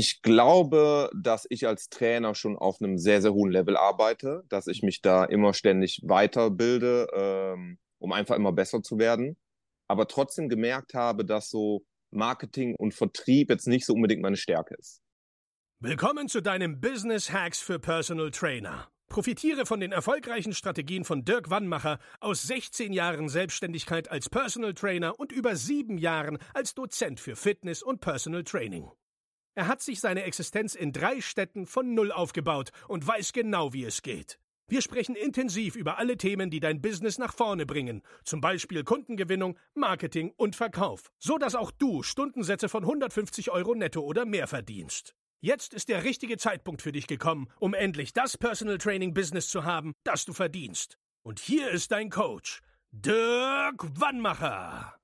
Ich glaube, dass ich als Trainer schon auf einem sehr, sehr hohen Level arbeite, dass ich mich da immer ständig weiterbilde, ähm, um einfach immer besser zu werden. Aber trotzdem gemerkt habe, dass so Marketing und Vertrieb jetzt nicht so unbedingt meine Stärke ist. Willkommen zu deinem Business Hacks für Personal Trainer. Profitiere von den erfolgreichen Strategien von Dirk Wannmacher aus 16 Jahren Selbstständigkeit als Personal Trainer und über sieben Jahren als Dozent für Fitness und Personal Training. Er hat sich seine Existenz in drei Städten von Null aufgebaut und weiß genau, wie es geht. Wir sprechen intensiv über alle Themen, die dein Business nach vorne bringen, zum Beispiel Kundengewinnung, Marketing und Verkauf, so dass auch du Stundensätze von 150 Euro netto oder mehr verdienst. Jetzt ist der richtige Zeitpunkt für dich gekommen, um endlich das Personal Training Business zu haben, das du verdienst. Und hier ist dein Coach, Dirk Wannmacher.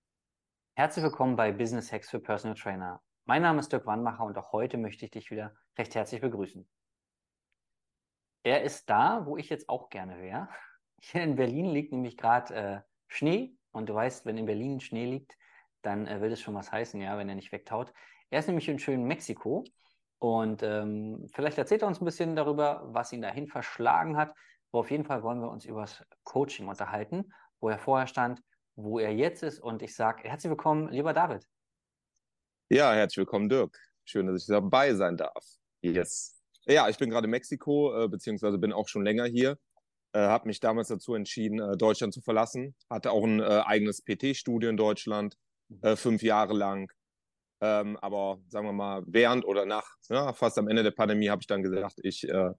Herzlich willkommen bei Business Hacks für Personal Trainer. Mein Name ist Dirk Wannmacher und auch heute möchte ich dich wieder recht herzlich begrüßen. Er ist da, wo ich jetzt auch gerne wäre. Hier in Berlin liegt nämlich gerade äh, Schnee und du weißt, wenn in Berlin Schnee liegt, dann äh, will es schon was heißen, ja, wenn er nicht wegtaut. Er ist nämlich in schönen Mexiko und ähm, vielleicht erzählt er uns ein bisschen darüber, was ihn dahin verschlagen hat. Aber auf jeden Fall wollen wir uns über das Coaching unterhalten, wo er vorher stand, wo er jetzt ist. Und ich sage herzlich willkommen, lieber David. Ja, herzlich willkommen, Dirk. Schön, dass ich dabei sein darf. Yes. Ja, ich bin gerade in Mexiko, äh, beziehungsweise bin auch schon länger hier. Äh, habe mich damals dazu entschieden, äh, Deutschland zu verlassen. Hatte auch ein äh, eigenes PT-Studio in Deutschland, äh, fünf Jahre lang. Ähm, aber sagen wir mal, während oder nach, ja, fast am Ende der Pandemie, habe ich dann gesagt, ich äh,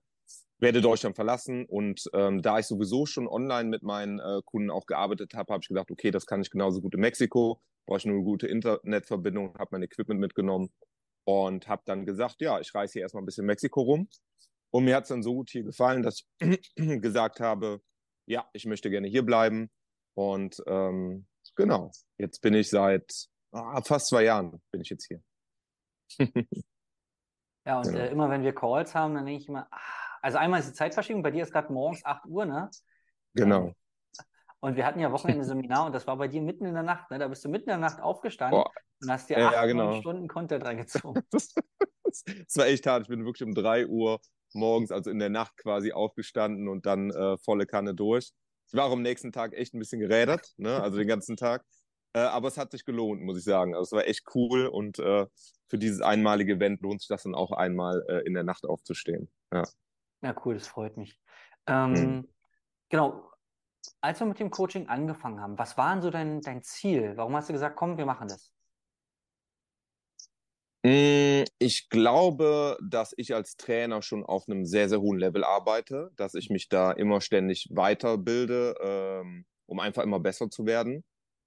werde Deutschland verlassen. Und ähm, da ich sowieso schon online mit meinen äh, Kunden auch gearbeitet habe, habe ich gedacht, okay, das kann ich genauso gut in Mexiko brauche ich nur eine gute Internetverbindung, habe mein Equipment mitgenommen und habe dann gesagt, ja, ich reise hier erstmal ein bisschen Mexiko rum. Und mir hat es dann so gut hier gefallen, dass ich gesagt habe, ja, ich möchte gerne hier bleiben. Und ähm, genau, jetzt bin ich seit ah, fast zwei Jahren bin ich jetzt hier. ja, und genau. äh, immer wenn wir Calls haben, dann denke ich immer, ach, also einmal ist die Zeitverschiebung, bei dir ist gerade morgens 8 Uhr, ne? Genau. Und wir hatten ja Wochenende Seminar und das war bei dir mitten in der Nacht. Ne? Da bist du mitten in der Nacht aufgestanden Boah. und hast dir acht ja, genau. Stunden Content reingezogen. das, das war echt hart. Ich bin wirklich um drei Uhr morgens, also in der Nacht quasi aufgestanden und dann äh, volle Kanne durch. Ich war auch am nächsten Tag echt ein bisschen gerädert, ne? also den ganzen Tag. Äh, aber es hat sich gelohnt, muss ich sagen. Also es war echt cool und äh, für dieses einmalige Event lohnt sich das dann auch einmal äh, in der Nacht aufzustehen. Ja. ja, cool, das freut mich. Ähm, hm. Genau, als wir mit dem Coaching angefangen haben, was war denn so dein, dein Ziel? Warum hast du gesagt, komm, wir machen das? Mm, ich glaube, dass ich als Trainer schon auf einem sehr, sehr hohen Level arbeite, dass ich mich da immer ständig weiterbilde, ähm, um einfach immer besser zu werden.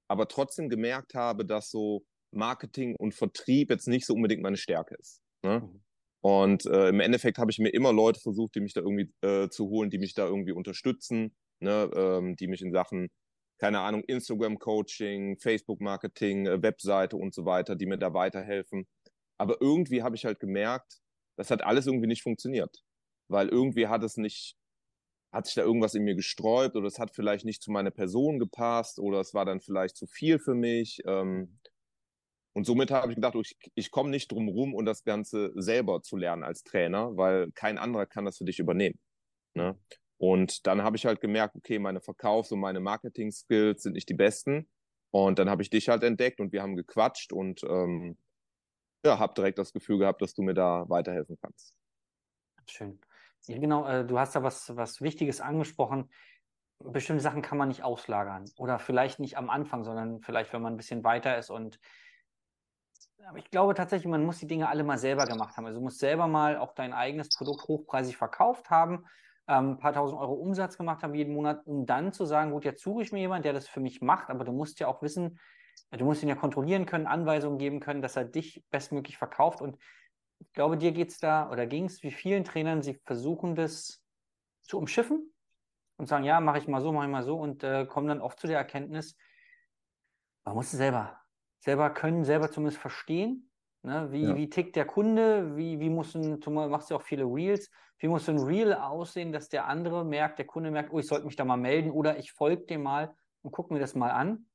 Aber trotzdem gemerkt habe, dass so Marketing und Vertrieb jetzt nicht so unbedingt meine Stärke ist. Ne? Mhm. Und äh, im Endeffekt habe ich mir immer Leute versucht, die mich da irgendwie äh, zu holen, die mich da irgendwie unterstützen, ne, ähm, die mich in Sachen, keine Ahnung, Instagram-Coaching, Facebook-Marketing, äh, Webseite und so weiter, die mir da weiterhelfen. Aber irgendwie habe ich halt gemerkt, das hat alles irgendwie nicht funktioniert. Weil irgendwie hat es nicht, hat sich da irgendwas in mir gesträubt oder es hat vielleicht nicht zu meiner Person gepasst oder es war dann vielleicht zu viel für mich. Ähm, und somit habe ich gedacht, ich, ich komme nicht drum rum, um das Ganze selber zu lernen als Trainer, weil kein anderer kann das für dich übernehmen. Ne? Und dann habe ich halt gemerkt, okay, meine Verkaufs- und meine Marketing-Skills sind nicht die besten. Und dann habe ich dich halt entdeckt und wir haben gequatscht und ähm, ja, habe direkt das Gefühl gehabt, dass du mir da weiterhelfen kannst. Schön. Ja, genau, äh, du hast da was, was Wichtiges angesprochen. Bestimmte Sachen kann man nicht auslagern oder vielleicht nicht am Anfang, sondern vielleicht, wenn man ein bisschen weiter ist und aber ich glaube tatsächlich, man muss die Dinge alle mal selber gemacht haben. Also du musst selber mal auch dein eigenes Produkt hochpreisig verkauft haben ähm, ein paar tausend Euro Umsatz gemacht haben jeden Monat, um dann zu sagen, gut, jetzt suche ich mir jemanden, der das für mich macht, aber du musst ja auch wissen, du musst ihn ja kontrollieren können, Anweisungen geben können, dass er dich bestmöglich verkauft. Und ich glaube, dir geht es da oder ging es wie vielen Trainern, sie versuchen das zu umschiffen und sagen, ja, mache ich mal so, mache ich mal so und äh, kommen dann oft zu der Erkenntnis, man muss es selber, selber können, selber zumindest verstehen Ne? Wie, ja. wie tickt der Kunde? Wie, wie muss ein, du machst ja auch viele Reels, wie muss ein Reel aussehen, dass der andere merkt, der Kunde merkt, oh, ich sollte mich da mal melden oder ich folge dem mal und gucke mir das mal an.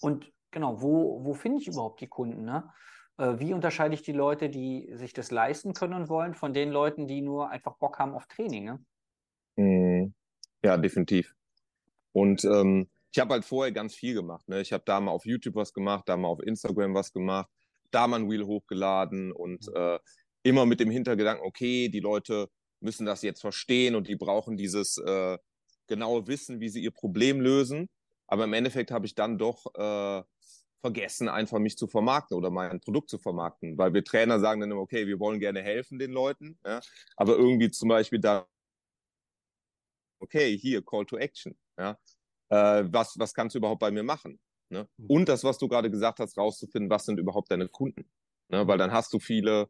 Und genau, wo, wo finde ich überhaupt die Kunden? Ne? Äh, wie unterscheide ich die Leute, die sich das leisten können und wollen, von den Leuten, die nur einfach Bock haben auf Training? Ne? Mhm. Ja, definitiv. Und ähm, ich habe halt vorher ganz viel gemacht. Ne? Ich habe da mal auf YouTube was gemacht, da mal auf Instagram was gemacht, da mal ein Wheel hochgeladen und mhm. äh, immer mit dem Hintergedanken, okay, die Leute müssen das jetzt verstehen und die brauchen dieses äh, genaue Wissen, wie sie ihr Problem lösen. Aber im Endeffekt habe ich dann doch äh, vergessen, einfach mich zu vermarkten oder mein Produkt zu vermarkten. Weil wir Trainer sagen dann immer, okay, wir wollen gerne helfen den Leuten, ja? aber irgendwie zum Beispiel da, okay, hier, Call to Action. Ja? Äh, was, was kannst du überhaupt bei mir machen? Ne? Mhm. Und das, was du gerade gesagt hast, rauszufinden, was sind überhaupt deine Kunden? Ne? Weil dann hast du viele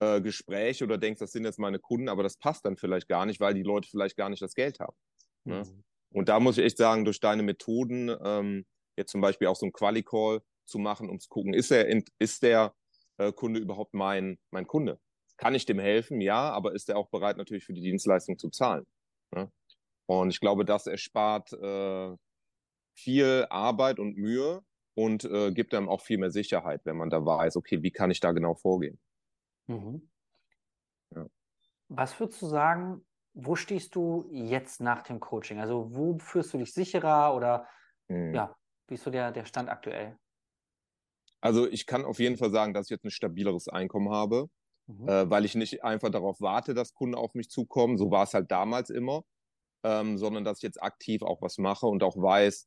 äh, Gespräche oder denkst, das sind jetzt meine Kunden, aber das passt dann vielleicht gar nicht, weil die Leute vielleicht gar nicht das Geld haben. Ne? Mhm. Und da muss ich echt sagen, durch deine Methoden, ähm, jetzt zum Beispiel auch so ein Quali-Call zu machen, um zu gucken, ist, er, ist der äh, Kunde überhaupt mein, mein Kunde? Kann ich dem helfen? Ja, aber ist er auch bereit, natürlich für die Dienstleistung zu zahlen? Ne? Und ich glaube, das erspart äh, viel Arbeit und Mühe und äh, gibt einem auch viel mehr Sicherheit, wenn man da weiß, okay, wie kann ich da genau vorgehen? Mhm. Ja. Was würdest du sagen, wo stehst du jetzt nach dem Coaching? Also wo fühlst du dich sicherer oder mhm. ja, wie ist so der, der Stand aktuell? Also ich kann auf jeden Fall sagen, dass ich jetzt ein stabileres Einkommen habe, mhm. äh, weil ich nicht einfach darauf warte, dass Kunden auf mich zukommen. So war es halt damals immer, ähm, sondern dass ich jetzt aktiv auch was mache und auch weiß,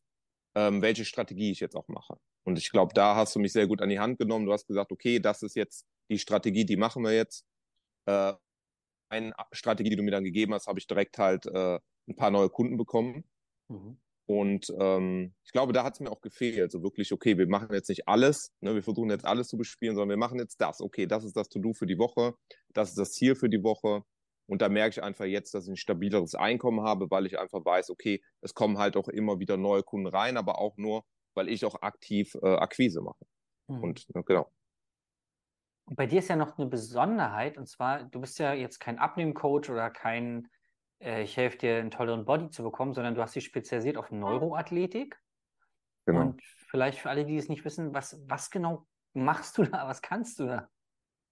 ähm, welche Strategie ich jetzt auch mache. Und ich glaube, da hast du mich sehr gut an die Hand genommen. Du hast gesagt, okay, das ist jetzt die Strategie, die machen wir jetzt. Äh, eine Strategie, die du mir dann gegeben hast, habe ich direkt halt äh, ein paar neue Kunden bekommen. Mhm. Und ähm, ich glaube, da hat es mir auch gefehlt. Also wirklich, okay, wir machen jetzt nicht alles, ne, wir versuchen jetzt alles zu bespielen, sondern wir machen jetzt das. Okay, das ist das To-Do für die Woche, das ist das Ziel für die Woche. Und da merke ich einfach jetzt, dass ich ein stabileres Einkommen habe, weil ich einfach weiß, okay, es kommen halt auch immer wieder neue Kunden rein, aber auch nur, weil ich auch aktiv äh, Akquise mache. Mhm. Und ne, genau. Und bei dir ist ja noch eine Besonderheit, und zwar, du bist ja jetzt kein Abnehmcoach oder kein, äh, ich helfe dir, einen tolleren Body zu bekommen, sondern du hast dich spezialisiert auf Neuroathletik. Genau. Und vielleicht für alle, die es nicht wissen, was, was genau machst du da, was kannst du da?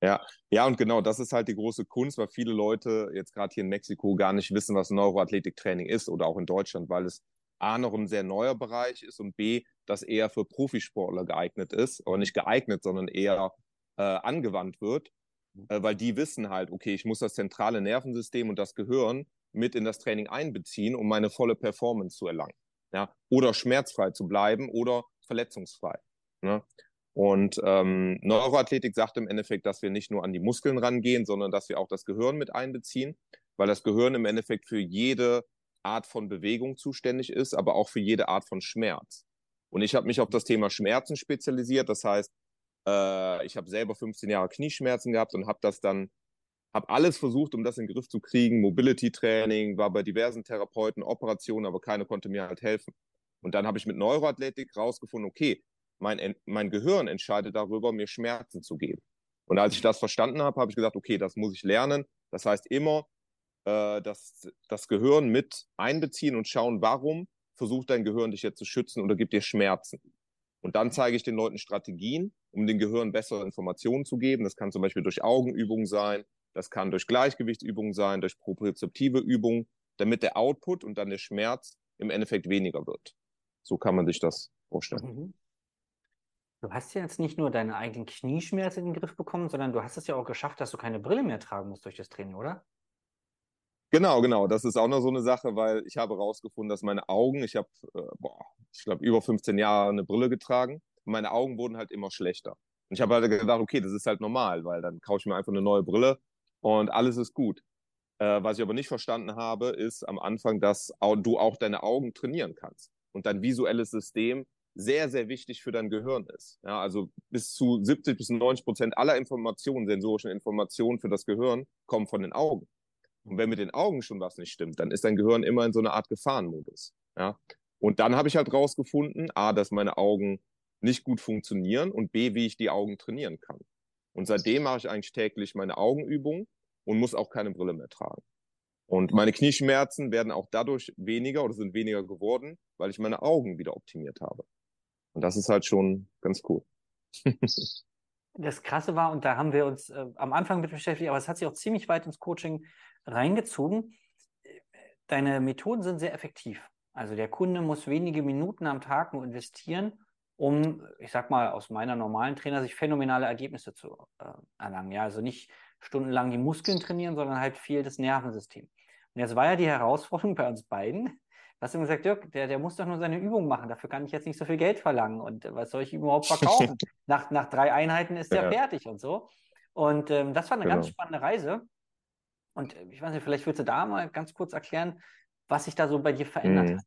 Ja, ja, und genau, das ist halt die große Kunst, weil viele Leute jetzt gerade hier in Mexiko gar nicht wissen, was Neuroathletiktraining ist oder auch in Deutschland, weil es A noch ein sehr neuer Bereich ist und B, das eher für Profisportler geeignet ist, aber nicht geeignet, sondern eher äh, angewandt wird, mhm. äh, weil die wissen halt, okay, ich muss das zentrale Nervensystem und das Gehirn mit in das Training einbeziehen, um meine volle Performance zu erlangen. Ja? Oder schmerzfrei zu bleiben oder verletzungsfrei. Ne? Und ähm, Neuroathletik sagt im Endeffekt, dass wir nicht nur an die Muskeln rangehen, sondern dass wir auch das Gehirn mit einbeziehen, weil das Gehirn im Endeffekt für jede Art von Bewegung zuständig ist, aber auch für jede Art von Schmerz. Und ich habe mich auf das Thema Schmerzen spezialisiert. Das heißt, äh, ich habe selber 15 Jahre Knieschmerzen gehabt und habe das dann, habe alles versucht, um das in den Griff zu kriegen. Mobility-Training, war bei diversen Therapeuten, Operationen, aber keiner konnte mir halt helfen. Und dann habe ich mit Neuroathletik rausgefunden, okay, mein, mein Gehirn entscheidet darüber, mir Schmerzen zu geben. Und als ich das verstanden habe, habe ich gesagt, okay, das muss ich lernen. Das heißt immer, äh, das, das Gehirn mit einbeziehen und schauen, warum versucht dein Gehirn dich jetzt zu schützen oder gibt dir Schmerzen. Und dann zeige ich den Leuten Strategien, um dem Gehirn bessere Informationen zu geben. Das kann zum Beispiel durch Augenübungen sein, das kann durch Gleichgewichtsübungen sein, durch propriozeptive Übungen, damit der Output und dann der Schmerz im Endeffekt weniger wird. So kann man sich das vorstellen. Mhm. Du hast ja jetzt nicht nur deine eigenen Knieschmerzen in den Griff bekommen, sondern du hast es ja auch geschafft, dass du keine Brille mehr tragen musst durch das Training, oder? Genau, genau. Das ist auch noch so eine Sache, weil ich habe herausgefunden, dass meine Augen, ich habe, äh, boah, ich glaube, über 15 Jahre eine Brille getragen. Meine Augen wurden halt immer schlechter. Und ich habe halt gedacht, okay, das ist halt normal, weil dann kaufe ich mir einfach eine neue Brille und alles ist gut. Äh, was ich aber nicht verstanden habe, ist am Anfang, dass du auch deine Augen trainieren kannst und dein visuelles System sehr, sehr wichtig für dein Gehirn ist. Ja, also bis zu 70 bis 90 Prozent aller Informationen, sensorischen Informationen für das Gehirn, kommen von den Augen. Und wenn mit den Augen schon was nicht stimmt, dann ist dein Gehirn immer in so einer Art Gefahrenmodus. Ja? Und dann habe ich halt rausgefunden, A, dass meine Augen nicht gut funktionieren und B, wie ich die Augen trainieren kann. Und seitdem mache ich eigentlich täglich meine Augenübungen und muss auch keine Brille mehr tragen. Und meine Knieschmerzen werden auch dadurch weniger oder sind weniger geworden, weil ich meine Augen wieder optimiert habe. Und das ist halt schon ganz cool. das Krasse war, und da haben wir uns äh, am Anfang mit beschäftigt, aber es hat sich auch ziemlich weit ins Coaching reingezogen. Deine Methoden sind sehr effektiv. Also der Kunde muss wenige Minuten am Tag nur investieren, um, ich sag mal, aus meiner normalen Trainer sich phänomenale Ergebnisse zu äh, erlangen. Ja, also nicht stundenlang die Muskeln trainieren, sondern halt viel das Nervensystem. Und jetzt war ja die Herausforderung bei uns beiden, hast du gesagt, Dirk, der, der muss doch nur seine Übung machen, dafür kann ich jetzt nicht so viel Geld verlangen und was soll ich überhaupt verkaufen? nach, nach drei Einheiten ist der ja. fertig und so. Und ähm, das war eine genau. ganz spannende Reise. Und äh, ich weiß nicht, vielleicht willst du da mal ganz kurz erklären, was sich da so bei dir verändert mhm. hat.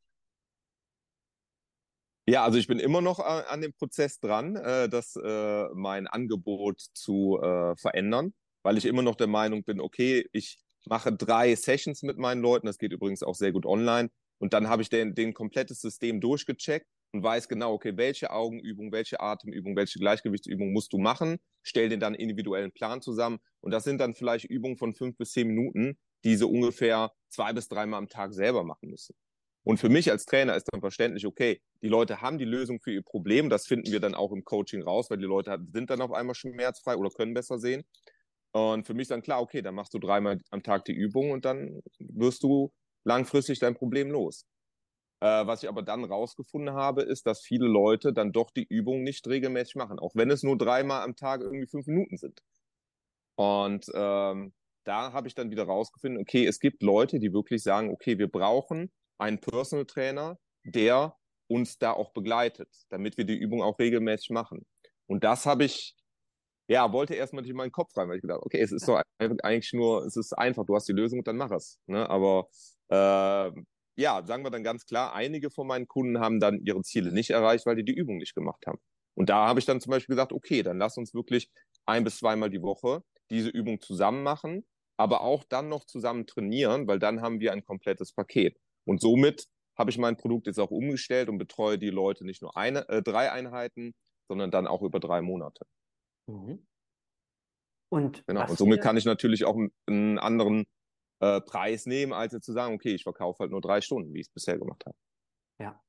Ja, also ich bin immer noch äh, an dem Prozess dran, äh, das äh, mein Angebot zu äh, verändern, weil ich immer noch der Meinung bin, okay, ich mache drei Sessions mit meinen Leuten, das geht übrigens auch sehr gut online, und dann habe ich den, den komplettes System durchgecheckt und weiß genau, okay, welche Augenübung, welche Atemübung, welche Gleichgewichtsübung musst du machen, stell den dann individuellen Plan zusammen. Und das sind dann vielleicht Übungen von fünf bis zehn Minuten, die sie ungefähr zwei bis dreimal am Tag selber machen müssen. Und für mich als Trainer ist dann verständlich, okay, die Leute haben die Lösung für ihr Problem. Das finden wir dann auch im Coaching raus, weil die Leute sind dann auf einmal schmerzfrei oder können besser sehen. Und für mich dann klar, okay, dann machst du dreimal am Tag die Übung und dann wirst du langfristig dein Problem los. Äh, was ich aber dann rausgefunden habe, ist, dass viele Leute dann doch die Übung nicht regelmäßig machen, auch wenn es nur dreimal am Tag irgendwie fünf Minuten sind. Und ähm, da habe ich dann wieder rausgefunden, okay, es gibt Leute, die wirklich sagen, okay, wir brauchen einen Personal Trainer, der uns da auch begleitet, damit wir die Übung auch regelmäßig machen. Und das habe ich, ja, wollte erstmal nicht in meinen Kopf rein, weil ich gedacht, okay, es ist so eigentlich nur, es ist einfach, du hast die Lösung und dann mach es. Ne? Aber äh, ja, sagen wir dann ganz klar, einige von meinen Kunden haben dann ihre Ziele nicht erreicht, weil die die Übung nicht gemacht haben. Und da habe ich dann zum Beispiel gesagt, okay, dann lass uns wirklich ein bis zweimal die Woche diese Übung zusammen machen, aber auch dann noch zusammen trainieren, weil dann haben wir ein komplettes Paket. Und somit habe ich mein Produkt jetzt auch umgestellt und betreue die Leute nicht nur eine, äh, drei Einheiten, sondern dann auch über drei Monate. Mhm. Und, genau. und somit kann ich natürlich auch einen anderen äh, Preis nehmen, als zu sagen, okay, ich verkaufe halt nur drei Stunden, wie ich es bisher gemacht habe. Ja.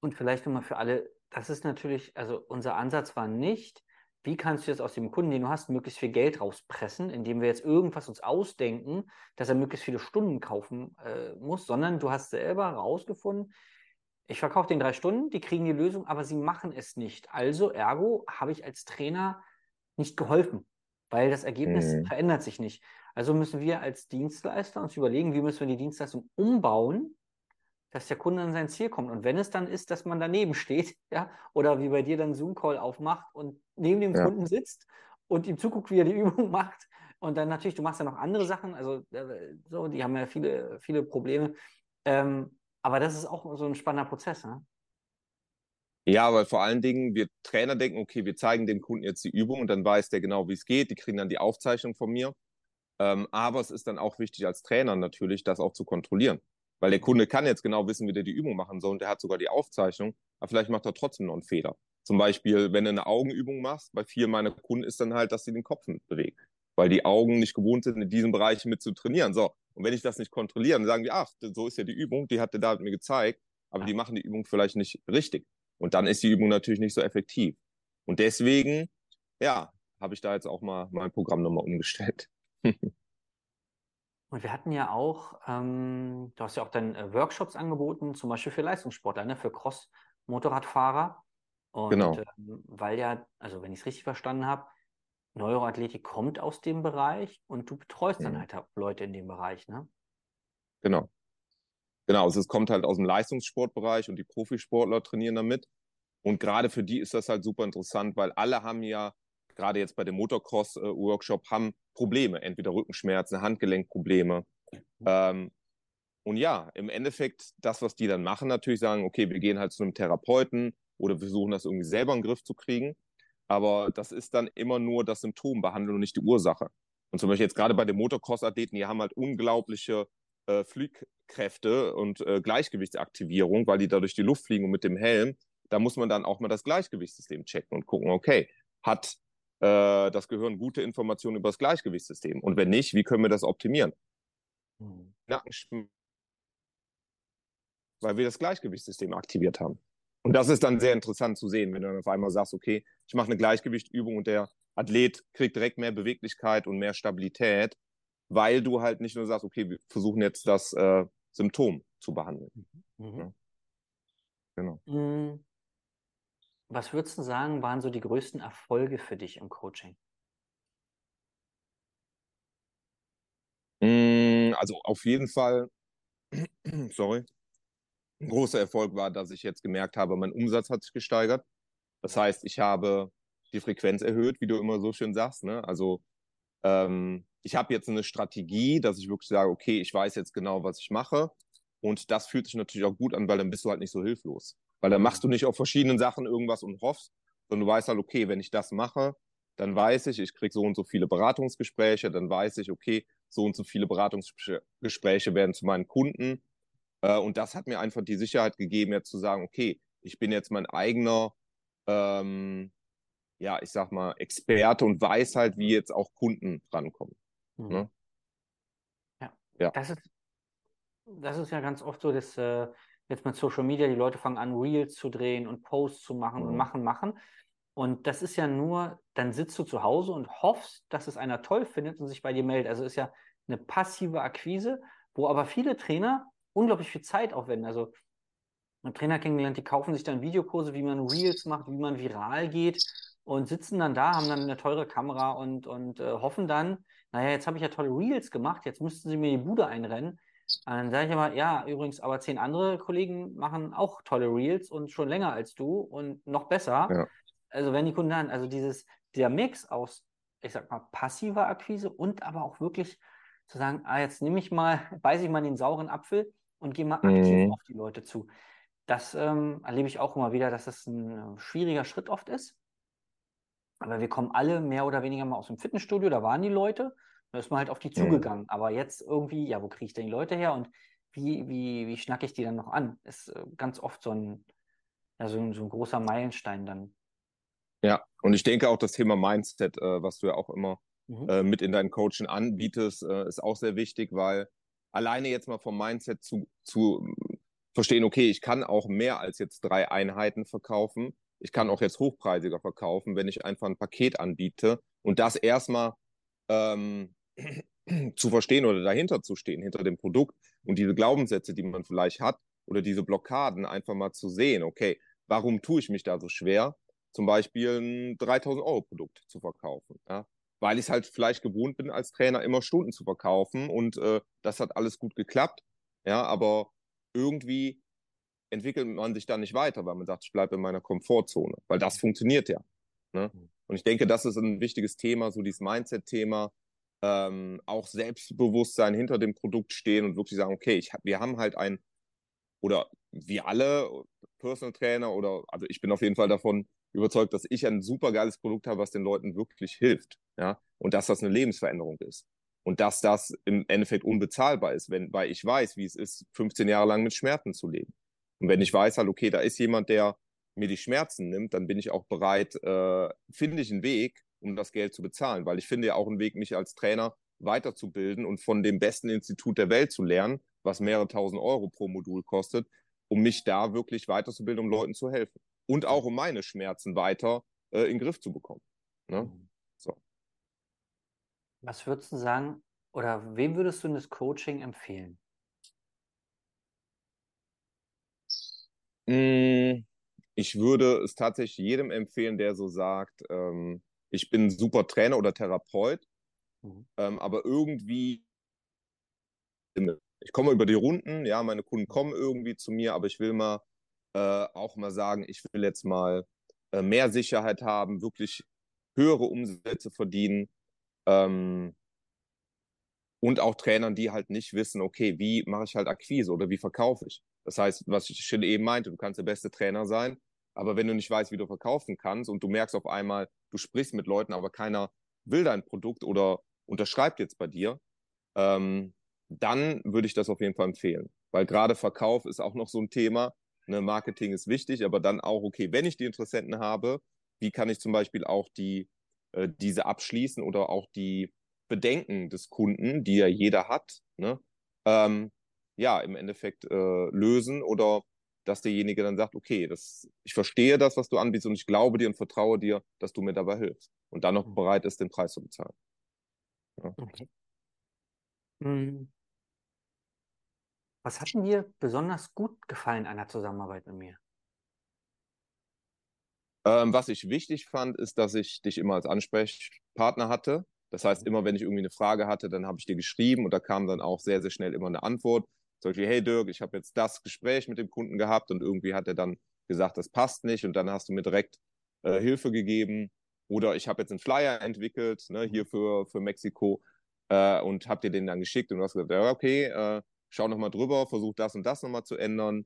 Und vielleicht nochmal für alle, das ist natürlich, also unser Ansatz war nicht, wie kannst du jetzt aus dem Kunden, den du hast, möglichst viel Geld rauspressen, indem wir jetzt irgendwas uns ausdenken, dass er möglichst viele Stunden kaufen äh, muss, sondern du hast selber rausgefunden, ich verkaufe den drei Stunden, die kriegen die Lösung, aber sie machen es nicht. Also, ergo, habe ich als Trainer nicht geholfen, weil das Ergebnis mhm. verändert sich nicht. Also müssen wir als Dienstleister uns überlegen, wie müssen wir die Dienstleistung umbauen, dass der Kunde an sein Ziel kommt. Und wenn es dann ist, dass man daneben steht, ja, oder wie bei dir dann Zoom-Call aufmacht und neben dem ja. Kunden sitzt und ihm zuguckt, wie er die Übung macht. Und dann natürlich, du machst ja noch andere Sachen, also äh, so, die haben ja viele, viele Probleme. Ähm, aber das ist auch so ein spannender Prozess, ne? Ja, aber vor allen Dingen, wir Trainer denken, okay, wir zeigen dem Kunden jetzt die Übung und dann weiß der genau, wie es geht. Die kriegen dann die Aufzeichnung von mir. Ähm, aber es ist dann auch wichtig als Trainer natürlich, das auch zu kontrollieren. Weil der Kunde kann jetzt genau wissen, wie der die Übung machen soll und der hat sogar die Aufzeichnung, aber vielleicht macht er trotzdem noch einen Fehler. Zum Beispiel, wenn du eine Augenübung machst, bei vielen meiner Kunden ist dann halt, dass sie den Kopf mitbewegen, weil die Augen nicht gewohnt sind, in diesem Bereich mit zu trainieren. So, und wenn ich das nicht kontrolliere, dann sagen die, ach, so ist ja die Übung, die hat der David mir gezeigt, aber die machen die Übung vielleicht nicht richtig. Und dann ist die Übung natürlich nicht so effektiv. Und deswegen, ja, habe ich da jetzt auch mal mein Programm nochmal umgestellt. Und wir hatten ja auch, ähm, du hast ja auch dann äh, Workshops angeboten, zum Beispiel für Leistungssportler, ne, für Cross-Motorradfahrer. Und genau. ähm, weil ja, also wenn ich es richtig verstanden habe, Neuroathletik kommt aus dem Bereich und du betreust mhm. dann halt Leute in dem Bereich, ne? Genau. Genau, also es kommt halt aus dem Leistungssportbereich und die Profisportler trainieren damit. Und gerade für die ist das halt super interessant, weil alle haben ja gerade jetzt bei dem Motocross-Workshop, haben Probleme, entweder Rückenschmerzen, Handgelenkprobleme. Ähm, und ja, im Endeffekt, das, was die dann machen, natürlich sagen, okay, wir gehen halt zu einem Therapeuten oder wir versuchen das irgendwie selber in den Griff zu kriegen. Aber das ist dann immer nur das Symptom behandeln und nicht die Ursache. Und zum Beispiel jetzt gerade bei den Motocross-Athleten, die haben halt unglaubliche äh, Fliegkräfte und äh, Gleichgewichtsaktivierung, weil die da durch die Luft fliegen und mit dem Helm. Da muss man dann auch mal das Gleichgewichtssystem checken und gucken, okay, hat äh, das Gehirn gute Informationen über das Gleichgewichtssystem? Und wenn nicht, wie können wir das optimieren? Mhm. Nackenschmerzen, weil wir das Gleichgewichtssystem aktiviert haben. Und das ist dann sehr interessant zu sehen, wenn du dann auf einmal sagst, okay, ich mache eine Gleichgewichtübung und der Athlet kriegt direkt mehr Beweglichkeit und mehr Stabilität, weil du halt nicht nur sagst, okay, wir versuchen jetzt das äh, Symptom zu behandeln. Mhm. Ja. Genau. Was würdest du sagen, waren so die größten Erfolge für dich im Coaching? Mm, also auf jeden Fall, sorry, ein großer Erfolg war, dass ich jetzt gemerkt habe, mein Umsatz hat sich gesteigert. Das heißt, ich habe die Frequenz erhöht, wie du immer so schön sagst. Ne? Also ähm, ich habe jetzt eine Strategie, dass ich wirklich sage, okay, ich weiß jetzt genau, was ich mache. Und das fühlt sich natürlich auch gut an, weil dann bist du halt nicht so hilflos. Weil dann machst du nicht auf verschiedenen Sachen irgendwas und hoffst, sondern du weißt halt, okay, wenn ich das mache, dann weiß ich, ich kriege so und so viele Beratungsgespräche, dann weiß ich, okay, so und so viele Beratungsgespräche werden zu meinen Kunden. Äh, und das hat mir einfach die Sicherheit gegeben, jetzt zu sagen, okay, ich bin jetzt mein eigener, ähm, ja, ich sag mal, Experte und weiß halt, wie jetzt auch Kunden rankommen. Mhm. Ne? Ja. ja. Das ist, das ist ja ganz oft so, dass äh, jetzt mit Social Media die Leute fangen an, Reels zu drehen und Posts zu machen mhm. und machen, machen. Und das ist ja nur, dann sitzt du zu Hause und hoffst, dass es einer toll findet und sich bei dir meldet. Also ist ja eine passive Akquise, wo aber viele Trainer unglaublich viel Zeit aufwenden. Also ein Trainer kennengelernt, die kaufen sich dann Videokurse, wie man Reels macht, wie man viral geht und sitzen dann da, haben dann eine teure Kamera und, und äh, hoffen dann, naja, jetzt habe ich ja tolle Reels gemacht, jetzt müssten sie mir die Bude einrennen. Und dann sage ich aber, ja, übrigens, aber zehn andere Kollegen machen auch tolle Reels und schon länger als du und noch besser. Ja. Also wenn die Kunden dann, also dieses, der Mix aus, ich sag mal, passiver Akquise und aber auch wirklich zu sagen, ah, jetzt nehme ich mal, beiße ich mal den sauren Apfel und gehe mal aktiv mhm. auf die Leute zu. Das ähm, erlebe ich auch immer wieder, dass das ein äh, schwieriger Schritt oft ist. Aber wir kommen alle mehr oder weniger mal aus dem Fitnessstudio, da waren die Leute, da ist man halt auf die mhm. zugegangen. Mhm. Aber jetzt irgendwie, ja, wo kriege ich denn die Leute her und wie, wie, wie schnacke ich die dann noch an? Ist äh, ganz oft so ein, ja, so ein, so ein großer Meilenstein dann. Ja, und ich denke auch das Thema Mindset, äh, was du ja auch immer mhm. äh, mit in deinen Coaching anbietest, äh, ist auch sehr wichtig, weil alleine jetzt mal vom Mindset zu, zu verstehen, okay, ich kann auch mehr als jetzt drei Einheiten verkaufen. Ich kann auch jetzt hochpreisiger verkaufen, wenn ich einfach ein Paket anbiete und das erstmal ähm, zu verstehen oder dahinter zu stehen, hinter dem Produkt und diese Glaubenssätze, die man vielleicht hat oder diese Blockaden einfach mal zu sehen, okay, warum tue ich mich da so schwer, zum Beispiel ein 3000 Euro Produkt zu verkaufen, ja? weil ich es halt vielleicht gewohnt bin, als Trainer immer Stunden zu verkaufen und äh, das hat alles gut geklappt, ja, aber irgendwie entwickelt man sich da nicht weiter, weil man sagt, ich bleibe in meiner Komfortzone, weil das funktioniert ja. Ne? Mhm. Und ich denke, das ist ein wichtiges Thema, so dieses Mindset-Thema, ähm, auch Selbstbewusstsein hinter dem Produkt stehen und wirklich sagen, okay, ich, wir haben halt ein, oder wir alle, Personal Trainer oder, also ich bin auf jeden Fall davon überzeugt, dass ich ein super geiles Produkt habe, was den Leuten wirklich hilft, ja, und dass das eine Lebensveränderung ist. Und dass das im Endeffekt unbezahlbar ist, wenn, weil ich weiß, wie es ist, 15 Jahre lang mit Schmerzen zu leben. Und wenn ich weiß halt, okay, da ist jemand, der mir die Schmerzen nimmt, dann bin ich auch bereit, äh, finde ich einen Weg, um das Geld zu bezahlen, weil ich finde ja auch einen Weg, mich als Trainer weiterzubilden und von dem besten Institut der Welt zu lernen, was mehrere tausend Euro pro Modul kostet, um mich da wirklich weiterzubilden, um Leuten zu helfen. Und auch um meine Schmerzen weiter äh, in den Griff zu bekommen. Ne? Mhm. So. Was würdest du sagen, oder wem würdest du das Coaching empfehlen? Mm, ich würde es tatsächlich jedem empfehlen, der so sagt, ähm, ich bin super Trainer oder Therapeut, mhm. ähm, aber irgendwie, ich komme über die Runden, ja, meine Kunden kommen irgendwie zu mir, aber ich will mal äh, auch mal sagen, ich will jetzt mal äh, mehr Sicherheit haben, wirklich höhere Umsätze verdienen. Ähm, und auch Trainern, die halt nicht wissen, okay, wie mache ich halt Akquise oder wie verkaufe ich. Das heißt, was ich schon eben meinte, du kannst der beste Trainer sein, aber wenn du nicht weißt, wie du verkaufen kannst und du merkst auf einmal, du sprichst mit Leuten, aber keiner will dein Produkt oder unterschreibt jetzt bei dir, ähm, dann würde ich das auf jeden Fall empfehlen. Weil gerade Verkauf ist auch noch so ein Thema. Ne, Marketing ist wichtig, aber dann auch, okay, wenn ich die Interessenten habe, wie kann ich zum Beispiel auch die, äh, diese abschließen oder auch die Bedenken des Kunden, die ja jeder hat, ne, ähm, ja, im Endeffekt äh, lösen oder dass derjenige dann sagt, okay, das, ich verstehe das, was du anbietest und ich glaube dir und vertraue dir, dass du mir dabei hilfst. Und dann noch mhm. bereit ist, den Preis zu bezahlen. Ja. Okay. Mhm. Was hat dir besonders gut gefallen an der Zusammenarbeit mit mir? Ähm, was ich wichtig fand, ist, dass ich dich immer als Ansprechpartner hatte. Das heißt, mhm. immer wenn ich irgendwie eine Frage hatte, dann habe ich dir geschrieben und da kam dann auch sehr, sehr schnell immer eine Antwort. Zum Beispiel, hey Dirk, ich habe jetzt das Gespräch mit dem Kunden gehabt und irgendwie hat er dann gesagt, das passt nicht und dann hast du mir direkt äh, Hilfe gegeben. Oder ich habe jetzt einen Flyer entwickelt, ne, hier mhm. für, für Mexiko äh, und habe dir den dann geschickt und du hast gesagt, ja, okay, äh, schau nochmal drüber, versuch das und das nochmal zu ändern.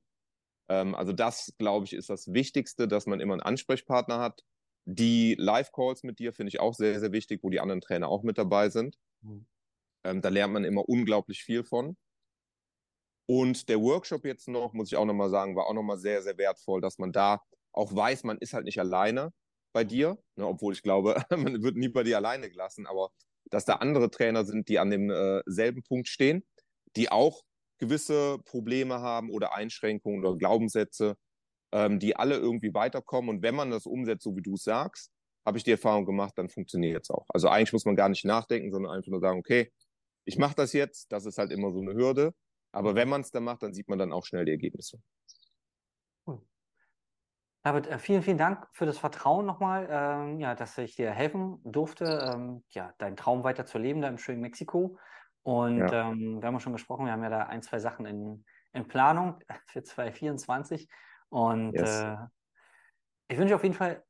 Ähm, also das, glaube ich, ist das Wichtigste, dass man immer einen Ansprechpartner hat. Die Live-Calls mit dir finde ich auch sehr, sehr wichtig, wo die anderen Trainer auch mit dabei sind. Mhm. Ähm, da lernt man immer unglaublich viel von. Und der Workshop jetzt noch, muss ich auch nochmal sagen, war auch nochmal sehr, sehr wertvoll, dass man da auch weiß, man ist halt nicht alleine bei dir, ne, obwohl ich glaube, man wird nie bei dir alleine gelassen, aber dass da andere Trainer sind, die an demselben äh, Punkt stehen, die auch gewisse Probleme haben oder Einschränkungen oder Glaubenssätze, ähm, die alle irgendwie weiterkommen. Und wenn man das umsetzt, so wie du es sagst, habe ich die Erfahrung gemacht, dann funktioniert es auch. Also eigentlich muss man gar nicht nachdenken, sondern einfach nur sagen, okay, ich mache das jetzt, das ist halt immer so eine Hürde. Aber wenn man es dann macht, dann sieht man dann auch schnell die Ergebnisse. David, äh, vielen, vielen Dank für das Vertrauen nochmal, ähm, ja, dass ich dir helfen durfte, ähm, ja, deinen Traum weiter zu leben da im schönen Mexiko. Und ja. ähm, wir haben ja schon gesprochen, wir haben ja da ein, zwei Sachen in, in Planung für 2024. Und yes. äh, ich wünsche auf jeden Fall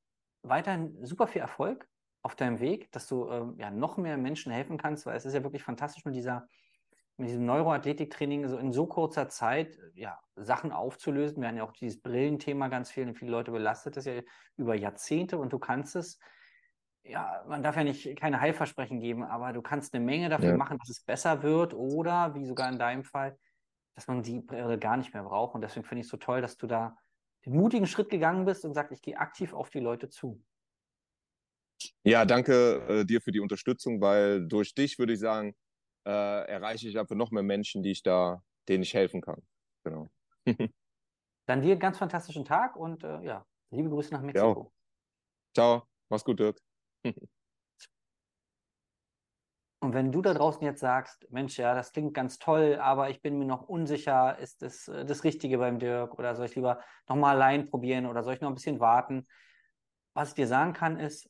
weiterhin super viel Erfolg auf deinem Weg, dass du ähm, ja noch mehr Menschen helfen kannst, weil es ist ja wirklich fantastisch mit dieser mit diesem Neuroathletiktraining so in so kurzer Zeit ja, Sachen aufzulösen. Wir haben ja auch dieses Brillenthema ganz viel und viele Leute belastet das ja über Jahrzehnte und du kannst es ja, man darf ja nicht keine Heilversprechen geben, aber du kannst eine Menge dafür ja. machen, dass es besser wird oder, wie sogar in deinem Fall, dass man die Brille gar nicht mehr braucht. Und deswegen finde ich es so toll, dass du da den mutigen Schritt gegangen bist und sagst, ich gehe aktiv auf die Leute zu. Ja, danke äh, dir für die Unterstützung, weil durch dich würde ich sagen, äh, erreiche ich einfach noch mehr Menschen, die ich da, denen ich helfen kann. Genau. Dann dir einen ganz fantastischen Tag und äh, ja, liebe Grüße nach Mexiko. Ja. Ciao, mach's gut, Dirk. Und wenn du da draußen jetzt sagst, Mensch, ja, das klingt ganz toll, aber ich bin mir noch unsicher, ist das äh, das Richtige beim Dirk oder soll ich lieber nochmal allein probieren oder soll ich noch ein bisschen warten? Was ich dir sagen kann, ist,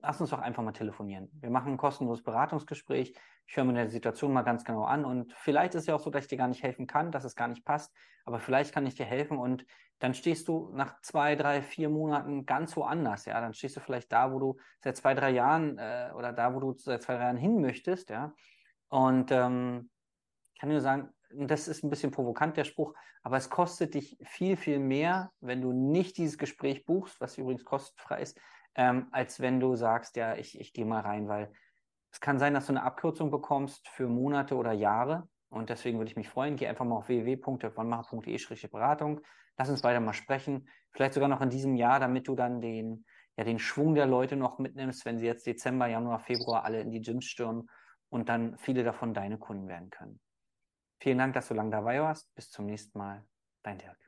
lass uns doch einfach mal telefonieren. Wir machen ein kostenloses Beratungsgespräch. Ich höre mir eine Situation mal ganz genau an und vielleicht ist ja auch so, dass ich dir gar nicht helfen kann, dass es gar nicht passt, aber vielleicht kann ich dir helfen und dann stehst du nach zwei, drei, vier Monaten ganz woanders, ja. Dann stehst du vielleicht da, wo du seit zwei, drei Jahren äh, oder da, wo du seit zwei, drei Jahren hin möchtest, ja. Und ähm, ich kann nur sagen, das ist ein bisschen provokant, der Spruch, aber es kostet dich viel, viel mehr, wenn du nicht dieses Gespräch buchst, was übrigens kostenfrei ist, ähm, als wenn du sagst, ja, ich, ich gehe mal rein, weil es kann sein, dass du eine Abkürzung bekommst für Monate oder Jahre. Und deswegen würde ich mich freuen. Geh einfach mal auf www.wannmacher.de-beratung. Lass uns weiter mal sprechen. Vielleicht sogar noch in diesem Jahr, damit du dann den, ja, den Schwung der Leute noch mitnimmst, wenn sie jetzt Dezember, Januar, Februar alle in die Gyms stürmen und dann viele davon deine Kunden werden können. Vielen Dank, dass du lange dabei warst. Bis zum nächsten Mal. Dein Dirk.